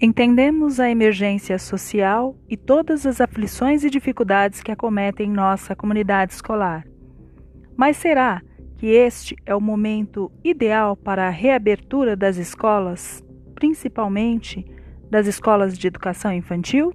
Entendemos a emergência social e todas as aflições e dificuldades que acometem nossa comunidade escolar. Mas será que este é o momento ideal para a reabertura das escolas, principalmente das escolas de educação infantil?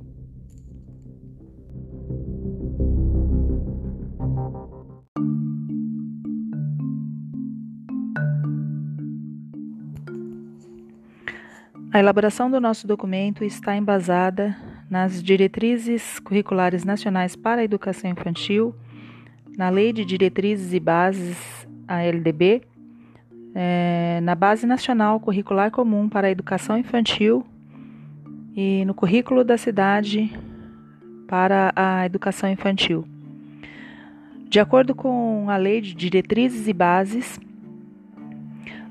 A elaboração do nosso documento está embasada nas diretrizes curriculares nacionais para a educação infantil, na Lei de Diretrizes e Bases, a LDB, é, na Base Nacional Curricular Comum para a Educação Infantil e no Currículo da Cidade para a Educação Infantil. De acordo com a Lei de Diretrizes e Bases,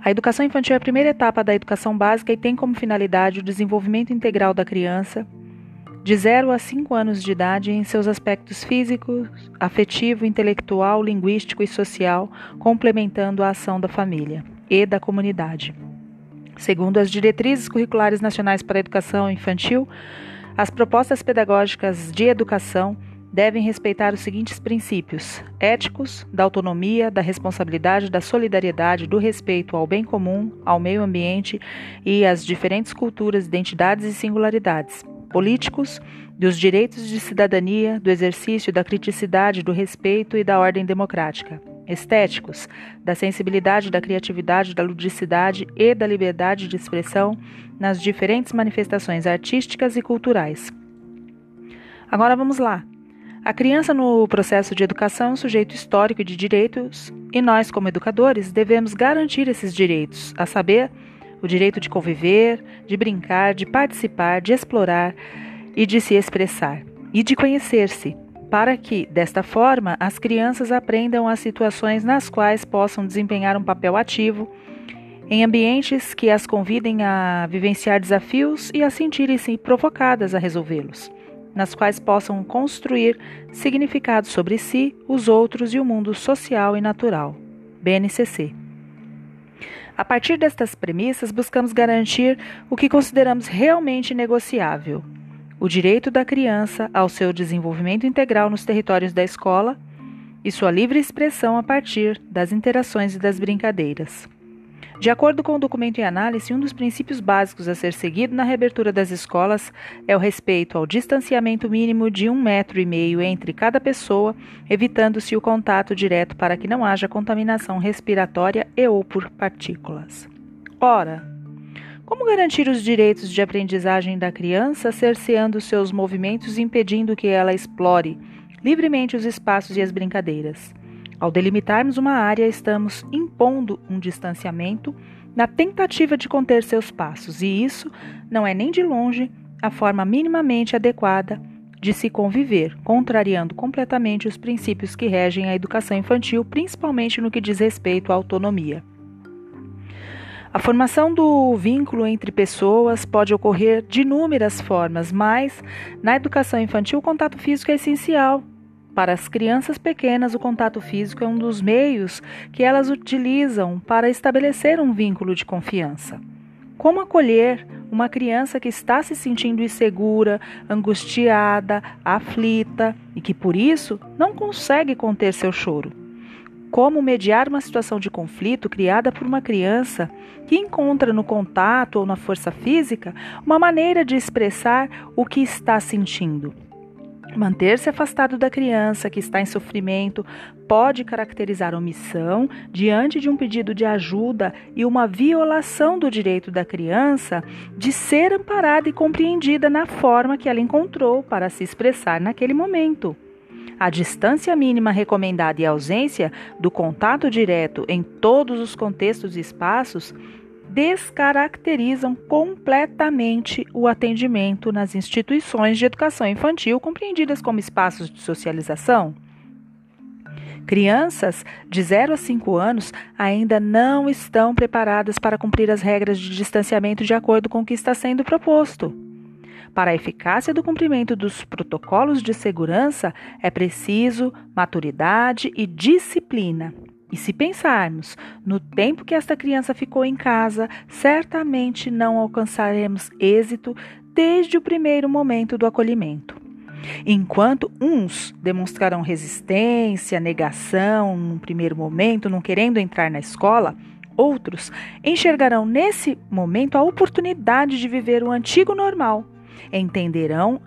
a educação infantil é a primeira etapa da educação básica e tem como finalidade o desenvolvimento integral da criança, de 0 a 5 anos de idade, em seus aspectos físico, afetivo, intelectual, linguístico e social, complementando a ação da família e da comunidade. Segundo as diretrizes curriculares nacionais para a educação infantil, as propostas pedagógicas de educação devem respeitar os seguintes princípios: éticos, da autonomia, da responsabilidade, da solidariedade, do respeito ao bem comum, ao meio ambiente e às diferentes culturas, identidades e singularidades. Políticos, dos direitos de cidadania, do exercício da criticidade, do respeito e da ordem democrática. Estéticos, da sensibilidade, da criatividade, da ludicidade e da liberdade de expressão nas diferentes manifestações artísticas e culturais. Agora vamos lá. A criança no processo de educação é um sujeito histórico de direitos e nós, como educadores, devemos garantir esses direitos, a saber, o direito de conviver, de brincar, de participar, de explorar e de se expressar e de conhecer-se, para que, desta forma, as crianças aprendam as situações nas quais possam desempenhar um papel ativo em ambientes que as convidem a vivenciar desafios e a sentirem-se provocadas a resolvê-los nas quais possam construir significados sobre si, os outros e o mundo social e natural. BNCC. A partir destas premissas, buscamos garantir o que consideramos realmente negociável: o direito da criança ao seu desenvolvimento integral nos territórios da escola e sua livre expressão a partir das interações e das brincadeiras. De acordo com o documento em análise, um dos princípios básicos a ser seguido na reabertura das escolas é o respeito ao distanciamento mínimo de um metro e meio entre cada pessoa, evitando-se o contato direto para que não haja contaminação respiratória e ou por partículas. Ora, como garantir os direitos de aprendizagem da criança, cerceando seus movimentos e impedindo que ela explore livremente os espaços e as brincadeiras? Ao delimitarmos uma área, estamos impondo um distanciamento na tentativa de conter seus passos, e isso não é nem de longe a forma minimamente adequada de se conviver, contrariando completamente os princípios que regem a educação infantil, principalmente no que diz respeito à autonomia. A formação do vínculo entre pessoas pode ocorrer de inúmeras formas, mas na educação infantil o contato físico é essencial, para as crianças pequenas, o contato físico é um dos meios que elas utilizam para estabelecer um vínculo de confiança. Como acolher uma criança que está se sentindo insegura, angustiada, aflita e que por isso não consegue conter seu choro? Como mediar uma situação de conflito criada por uma criança que encontra no contato ou na força física uma maneira de expressar o que está sentindo? Manter-se afastado da criança que está em sofrimento pode caracterizar omissão diante de um pedido de ajuda e uma violação do direito da criança de ser amparada e compreendida na forma que ela encontrou para se expressar naquele momento. A distância mínima recomendada e a ausência do contato direto em todos os contextos e espaços descaracterizam completamente o atendimento nas instituições de educação infantil, compreendidas como espaços de socialização. Crianças de 0 a 5 anos ainda não estão preparadas para cumprir as regras de distanciamento de acordo com o que está sendo proposto. Para a eficácia do cumprimento dos protocolos de segurança, é preciso maturidade e disciplina. E se pensarmos no tempo que esta criança ficou em casa, certamente não alcançaremos êxito desde o primeiro momento do acolhimento. Enquanto uns demonstrarão resistência, negação num primeiro momento, não querendo entrar na escola, outros enxergarão nesse momento a oportunidade de viver o antigo normal. Entenderão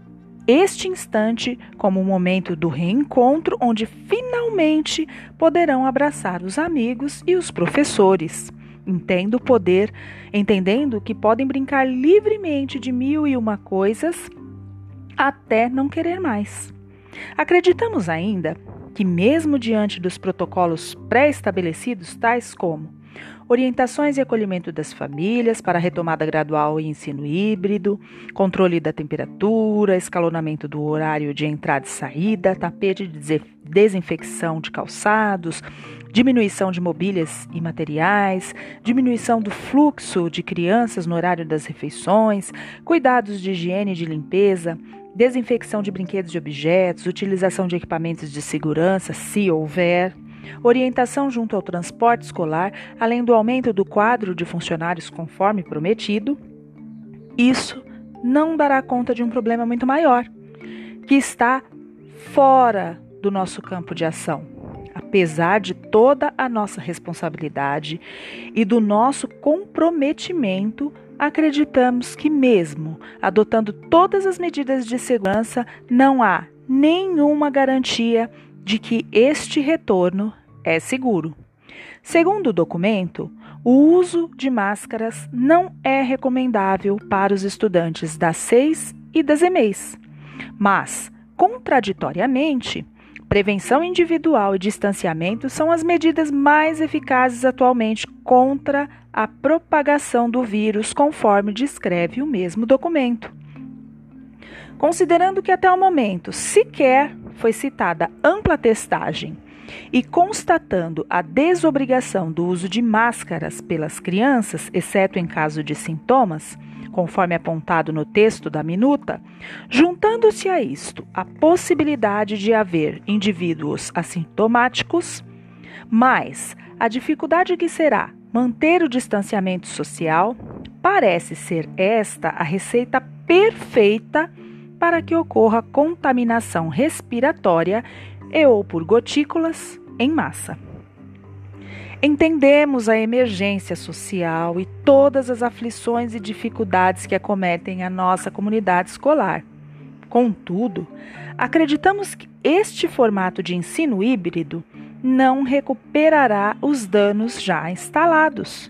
este instante como um momento do reencontro onde finalmente poderão abraçar os amigos e os professores. Entendo poder, entendendo que podem brincar livremente de mil e uma coisas até não querer mais. Acreditamos ainda que, mesmo diante dos protocolos pré-estabelecidos, tais como orientações e acolhimento das famílias para retomada gradual e ensino híbrido, controle da temperatura, escalonamento do horário de entrada e saída, tapete de desinfecção de calçados, diminuição de mobílias e materiais, diminuição do fluxo de crianças no horário das refeições, cuidados de higiene e de limpeza, desinfecção de brinquedos e objetos, utilização de equipamentos de segurança, se houver, orientação junto ao transporte escolar, além do aumento do quadro de funcionários conforme prometido, isso não dará conta de um problema muito maior, que está fora do nosso campo de ação. Apesar de toda a nossa responsabilidade e do nosso comprometimento acreditamos que, mesmo adotando todas as medidas de segurança, não há nenhuma garantia de que este retorno é seguro. Segundo o documento, o uso de máscaras não é recomendável para os estudantes das SEIs e das EMEIs, mas, contraditoriamente, prevenção individual e distanciamento são as medidas mais eficazes atualmente contra a propagação do vírus, conforme descreve o mesmo documento. Considerando que até o momento sequer foi citada ampla testagem e constatando a desobrigação do uso de máscaras pelas crianças, exceto em caso de sintomas, conforme apontado no texto da minuta, juntando-se a isto a possibilidade de haver indivíduos assintomáticos, mais a dificuldade que será Manter o distanciamento social parece ser esta a receita perfeita para que ocorra contaminação respiratória e ou por gotículas em massa. Entendemos a emergência social e todas as aflições e dificuldades que acometem a nossa comunidade escolar. Contudo, acreditamos que este formato de ensino híbrido não recuperará os danos já instalados.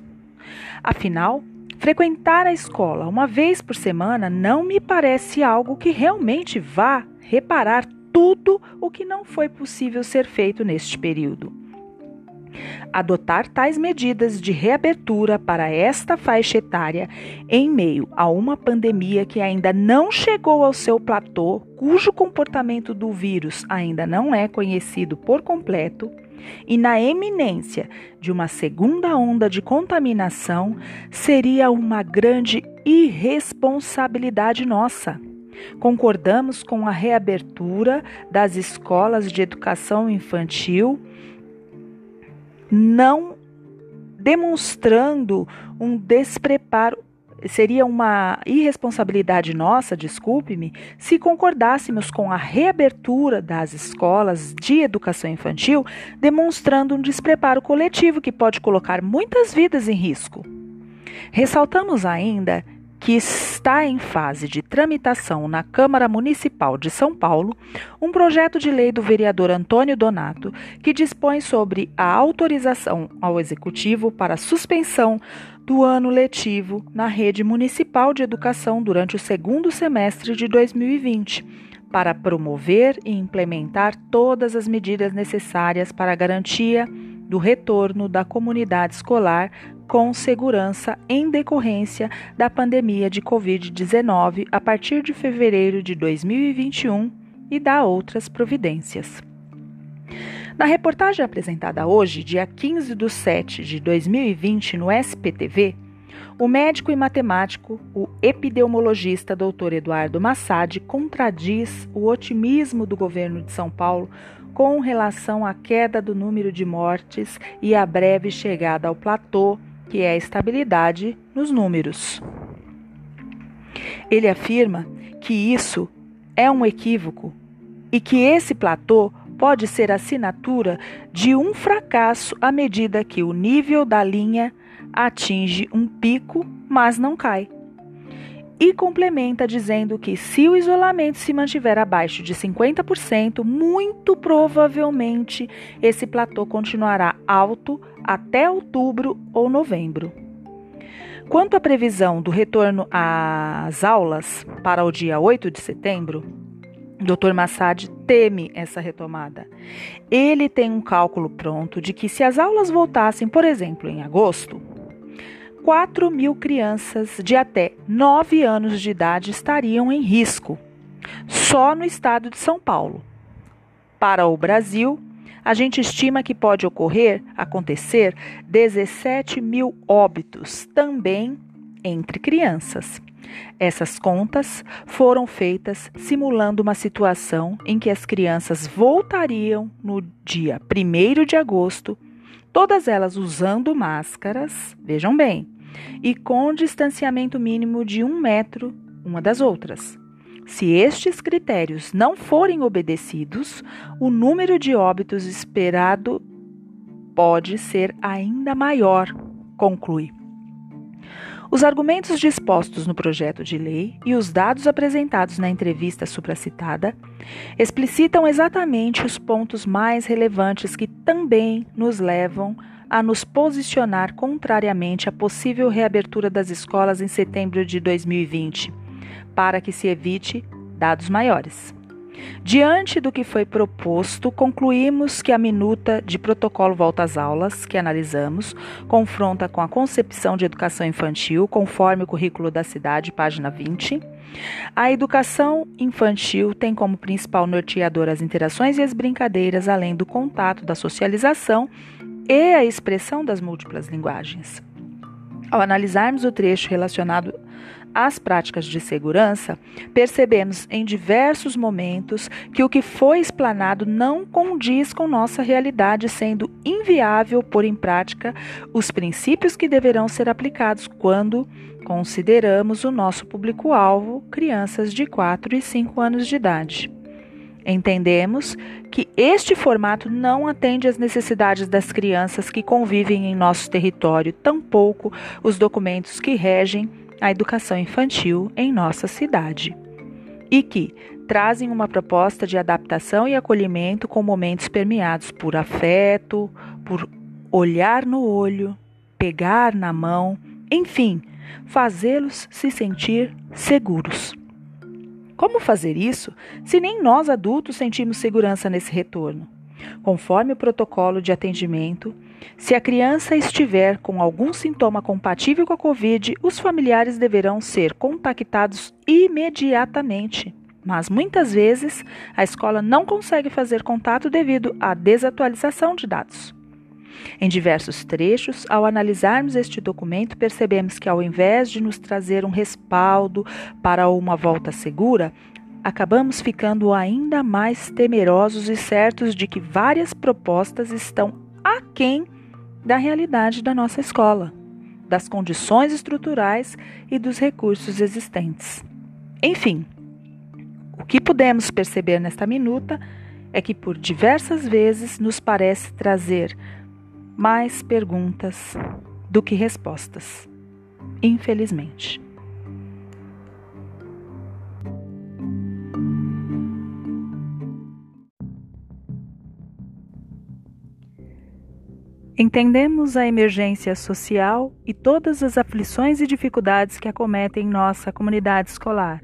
Afinal, frequentar a escola uma vez por semana não me parece algo que realmente vá reparar tudo o que não foi possível ser feito neste período. Adotar tais medidas de reabertura para esta faixa etária em meio a uma pandemia que ainda não chegou ao seu platô, cujo comportamento do vírus ainda não é conhecido por completo, e na eminência de uma segunda onda de contaminação, seria uma grande irresponsabilidade nossa. Concordamos com a reabertura das escolas de educação infantil, não demonstrando um despreparo seria uma irresponsabilidade nossa, desculpe-me, se concordássemos com a reabertura das escolas de educação infantil, demonstrando um despreparo coletivo que pode colocar muitas vidas em risco. Ressaltamos ainda que está em fase de tramitação na Câmara Municipal de São Paulo um projeto de lei do vereador Antônio Donato que dispõe sobre a autorização ao Executivo para suspensão do ano letivo na rede municipal de educação durante o segundo semestre de 2020, para promover e implementar todas as medidas necessárias para a garantia do retorno da comunidade escolar com segurança em decorrência da pandemia de Covid-19 a partir de fevereiro de 2021 e da outras providências. Na reportagem apresentada hoje, dia 15 de 7 de 2020, no SPTV, o médico e matemático, o epidemiologista Dr. Eduardo Massad contradiz o otimismo do governo de São Paulo com relação à queda do número de mortes e à breve chegada ao platô, que é a estabilidade nos números. Ele afirma que isso é um equívoco e que esse platô pode ser assinatura de um fracasso à medida que o nível da linha atinge um pico, mas não cai. E complementa dizendo que se o isolamento se mantiver abaixo de 50%, muito provavelmente esse platô continuará alto até outubro ou novembro. Quanto à previsão do retorno às aulas para o dia 8 de setembro, Dr. Massad teme essa retomada. Ele tem um cálculo pronto de que se as aulas voltassem, por exemplo, em agosto, 4 mil crianças de até 9 anos de idade estariam em risco, só no estado de São Paulo. Para o Brasil, a gente estima que pode ocorrer, acontecer, 17 mil óbitos também entre crianças. Essas contas foram feitas simulando uma situação em que as crianças voltariam no dia 1 de agosto, todas elas usando máscaras, vejam bem, e com distanciamento mínimo de um metro uma das outras. Se estes critérios não forem obedecidos, o número de óbitos esperado pode ser ainda maior, conclui. Os argumentos dispostos no projeto de lei e os dados apresentados na entrevista supracitada explicitam exatamente os pontos mais relevantes que também nos levam a nos posicionar contrariamente à possível reabertura das escolas em setembro de 2020, para que se evite dados maiores. Diante do que foi proposto, concluímos que a minuta de protocolo volta às aulas, que analisamos, confronta com a concepção de educação infantil, conforme o currículo da cidade, página 20. A educação infantil tem como principal norteador as interações e as brincadeiras, além do contato, da socialização e a expressão das múltiplas linguagens. Ao analisarmos o trecho relacionado às práticas de segurança, percebemos em diversos momentos que o que foi explanado não condiz com nossa realidade, sendo inviável pôr em prática os princípios que deverão ser aplicados quando consideramos o nosso público-alvo, crianças de 4 e 5 anos de idade. Entendemos que este formato não atende às necessidades das crianças que convivem em nosso território, tampouco os documentos que regem a educação infantil em nossa cidade. E que trazem uma proposta de adaptação e acolhimento com momentos permeados por afeto, por olhar no olho, pegar na mão, enfim, fazê-los se sentir seguros. Como fazer isso se nem nós adultos sentimos segurança nesse retorno? Conforme o protocolo de atendimento, se a criança estiver com algum sintoma compatível com a Covid, os familiares deverão ser contactados imediatamente. Mas muitas vezes a escola não consegue fazer contato devido à desatualização de dados. Em diversos trechos, ao analisarmos este documento, percebemos que, ao invés de nos trazer um respaldo para uma volta segura, acabamos ficando ainda mais temerosos e certos de que várias propostas estão aquém da realidade da nossa escola, das condições estruturais e dos recursos existentes. Enfim, o que podemos perceber nesta minuta é que por diversas vezes nos parece trazer mais perguntas do que respostas, infelizmente. Entendemos a emergência social e todas as aflições e dificuldades que acometem nossa comunidade escolar.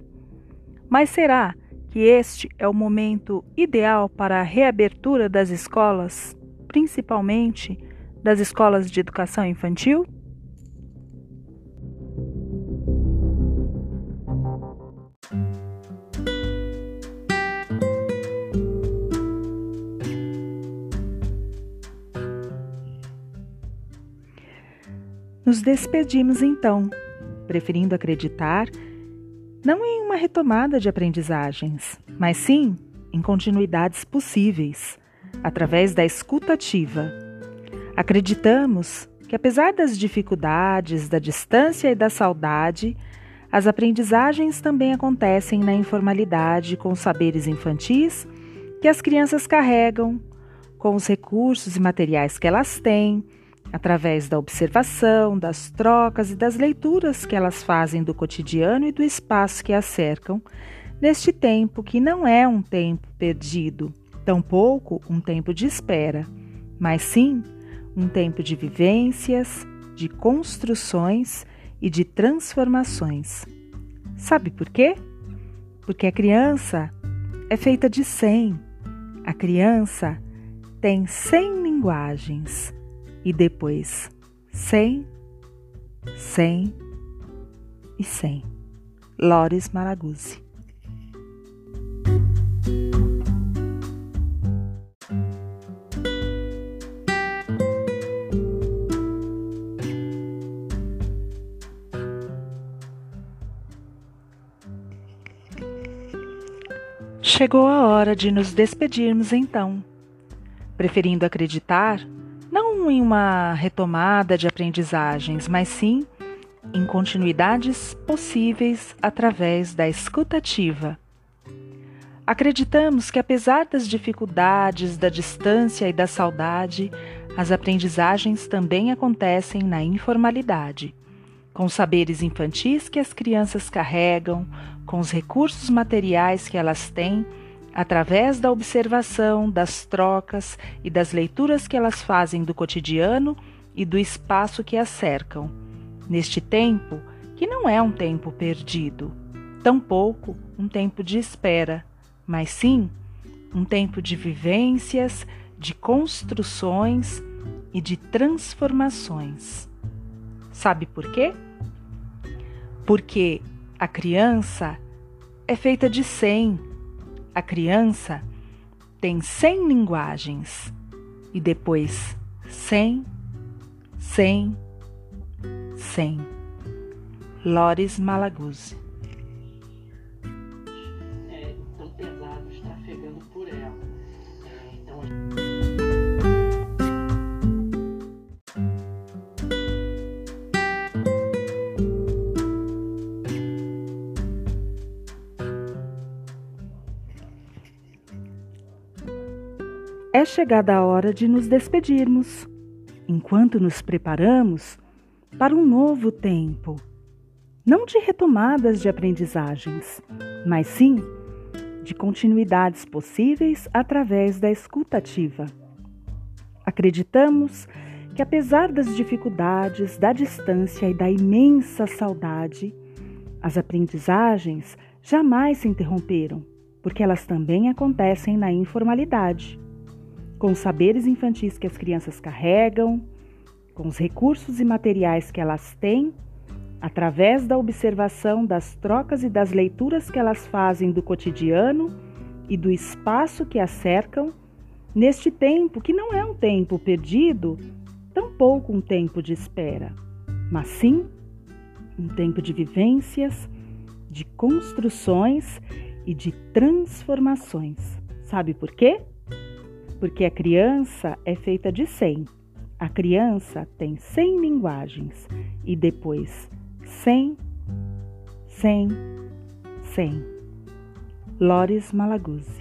Mas será que este é o momento ideal para a reabertura das escolas, principalmente das escolas de educação infantil? Nos despedimos então, preferindo acreditar não em uma retomada de aprendizagens, mas sim em continuidades possíveis, através da escutativa. Acreditamos que, apesar das dificuldades, da distância e da saudade, As aprendizagens também acontecem na informalidade com os saberes infantis que as crianças carregam, com os recursos e materiais que elas têm, através da observação, das trocas e das leituras que elas fazem do cotidiano e do espaço que as cercam, neste tempo que não é um tempo perdido, tampouco um tempo de espera, mas sim um tempo de vivências, de construções e de transformações. Sabe por quê? Porque a criança é feita de cem. A criança tem cem linguagens e depois cem, cem e cem. Lores Maraguzzi Chegou a hora de nos despedirmos então, preferindo acreditar não em uma retomada de aprendizagens, mas sim em continuidades possíveis através da escutativa. Acreditamos que, apesar das dificuldades, da distância e da saudade, as aprendizagens também acontecem na informalidade, com saberes infantis que as crianças carregam, com os recursos materiais que elas têm, através da observação, das trocas e das leituras que elas fazem do cotidiano e do espaço que as cercam. Neste tempo, que não é um tempo perdido, tampouco um tempo de espera, mas sim um tempo de vivências, de construções e de transformações. Sabe por quê? Porque a criança é feita de cem. A criança tem cem linguagens e depois cem, cem, cem. Lores Malaguzzi chegada a hora de nos despedirmos, enquanto nos preparamos para um novo tempo. Não de retomadas de aprendizagens, mas sim de continuidades possíveis através da escutativa. Acreditamos que, apesar das dificuldades, da distância e da imensa saudade, as aprendizagens jamais se interromperam, porque elas também acontecem na informalidade com os saberes infantis que as crianças carregam, com os recursos e materiais que elas têm, através da observação das trocas e das leituras que elas fazem do cotidiano e do espaço que as cercam, neste tempo que não é um tempo perdido, tampouco um tempo de espera, mas sim um tempo de vivências, de construções e de transformações. Sabe por quê? Porque a criança é feita de 100. A criança tem 100 linguagens e depois 100, 100, 100. Lores Malaguzzi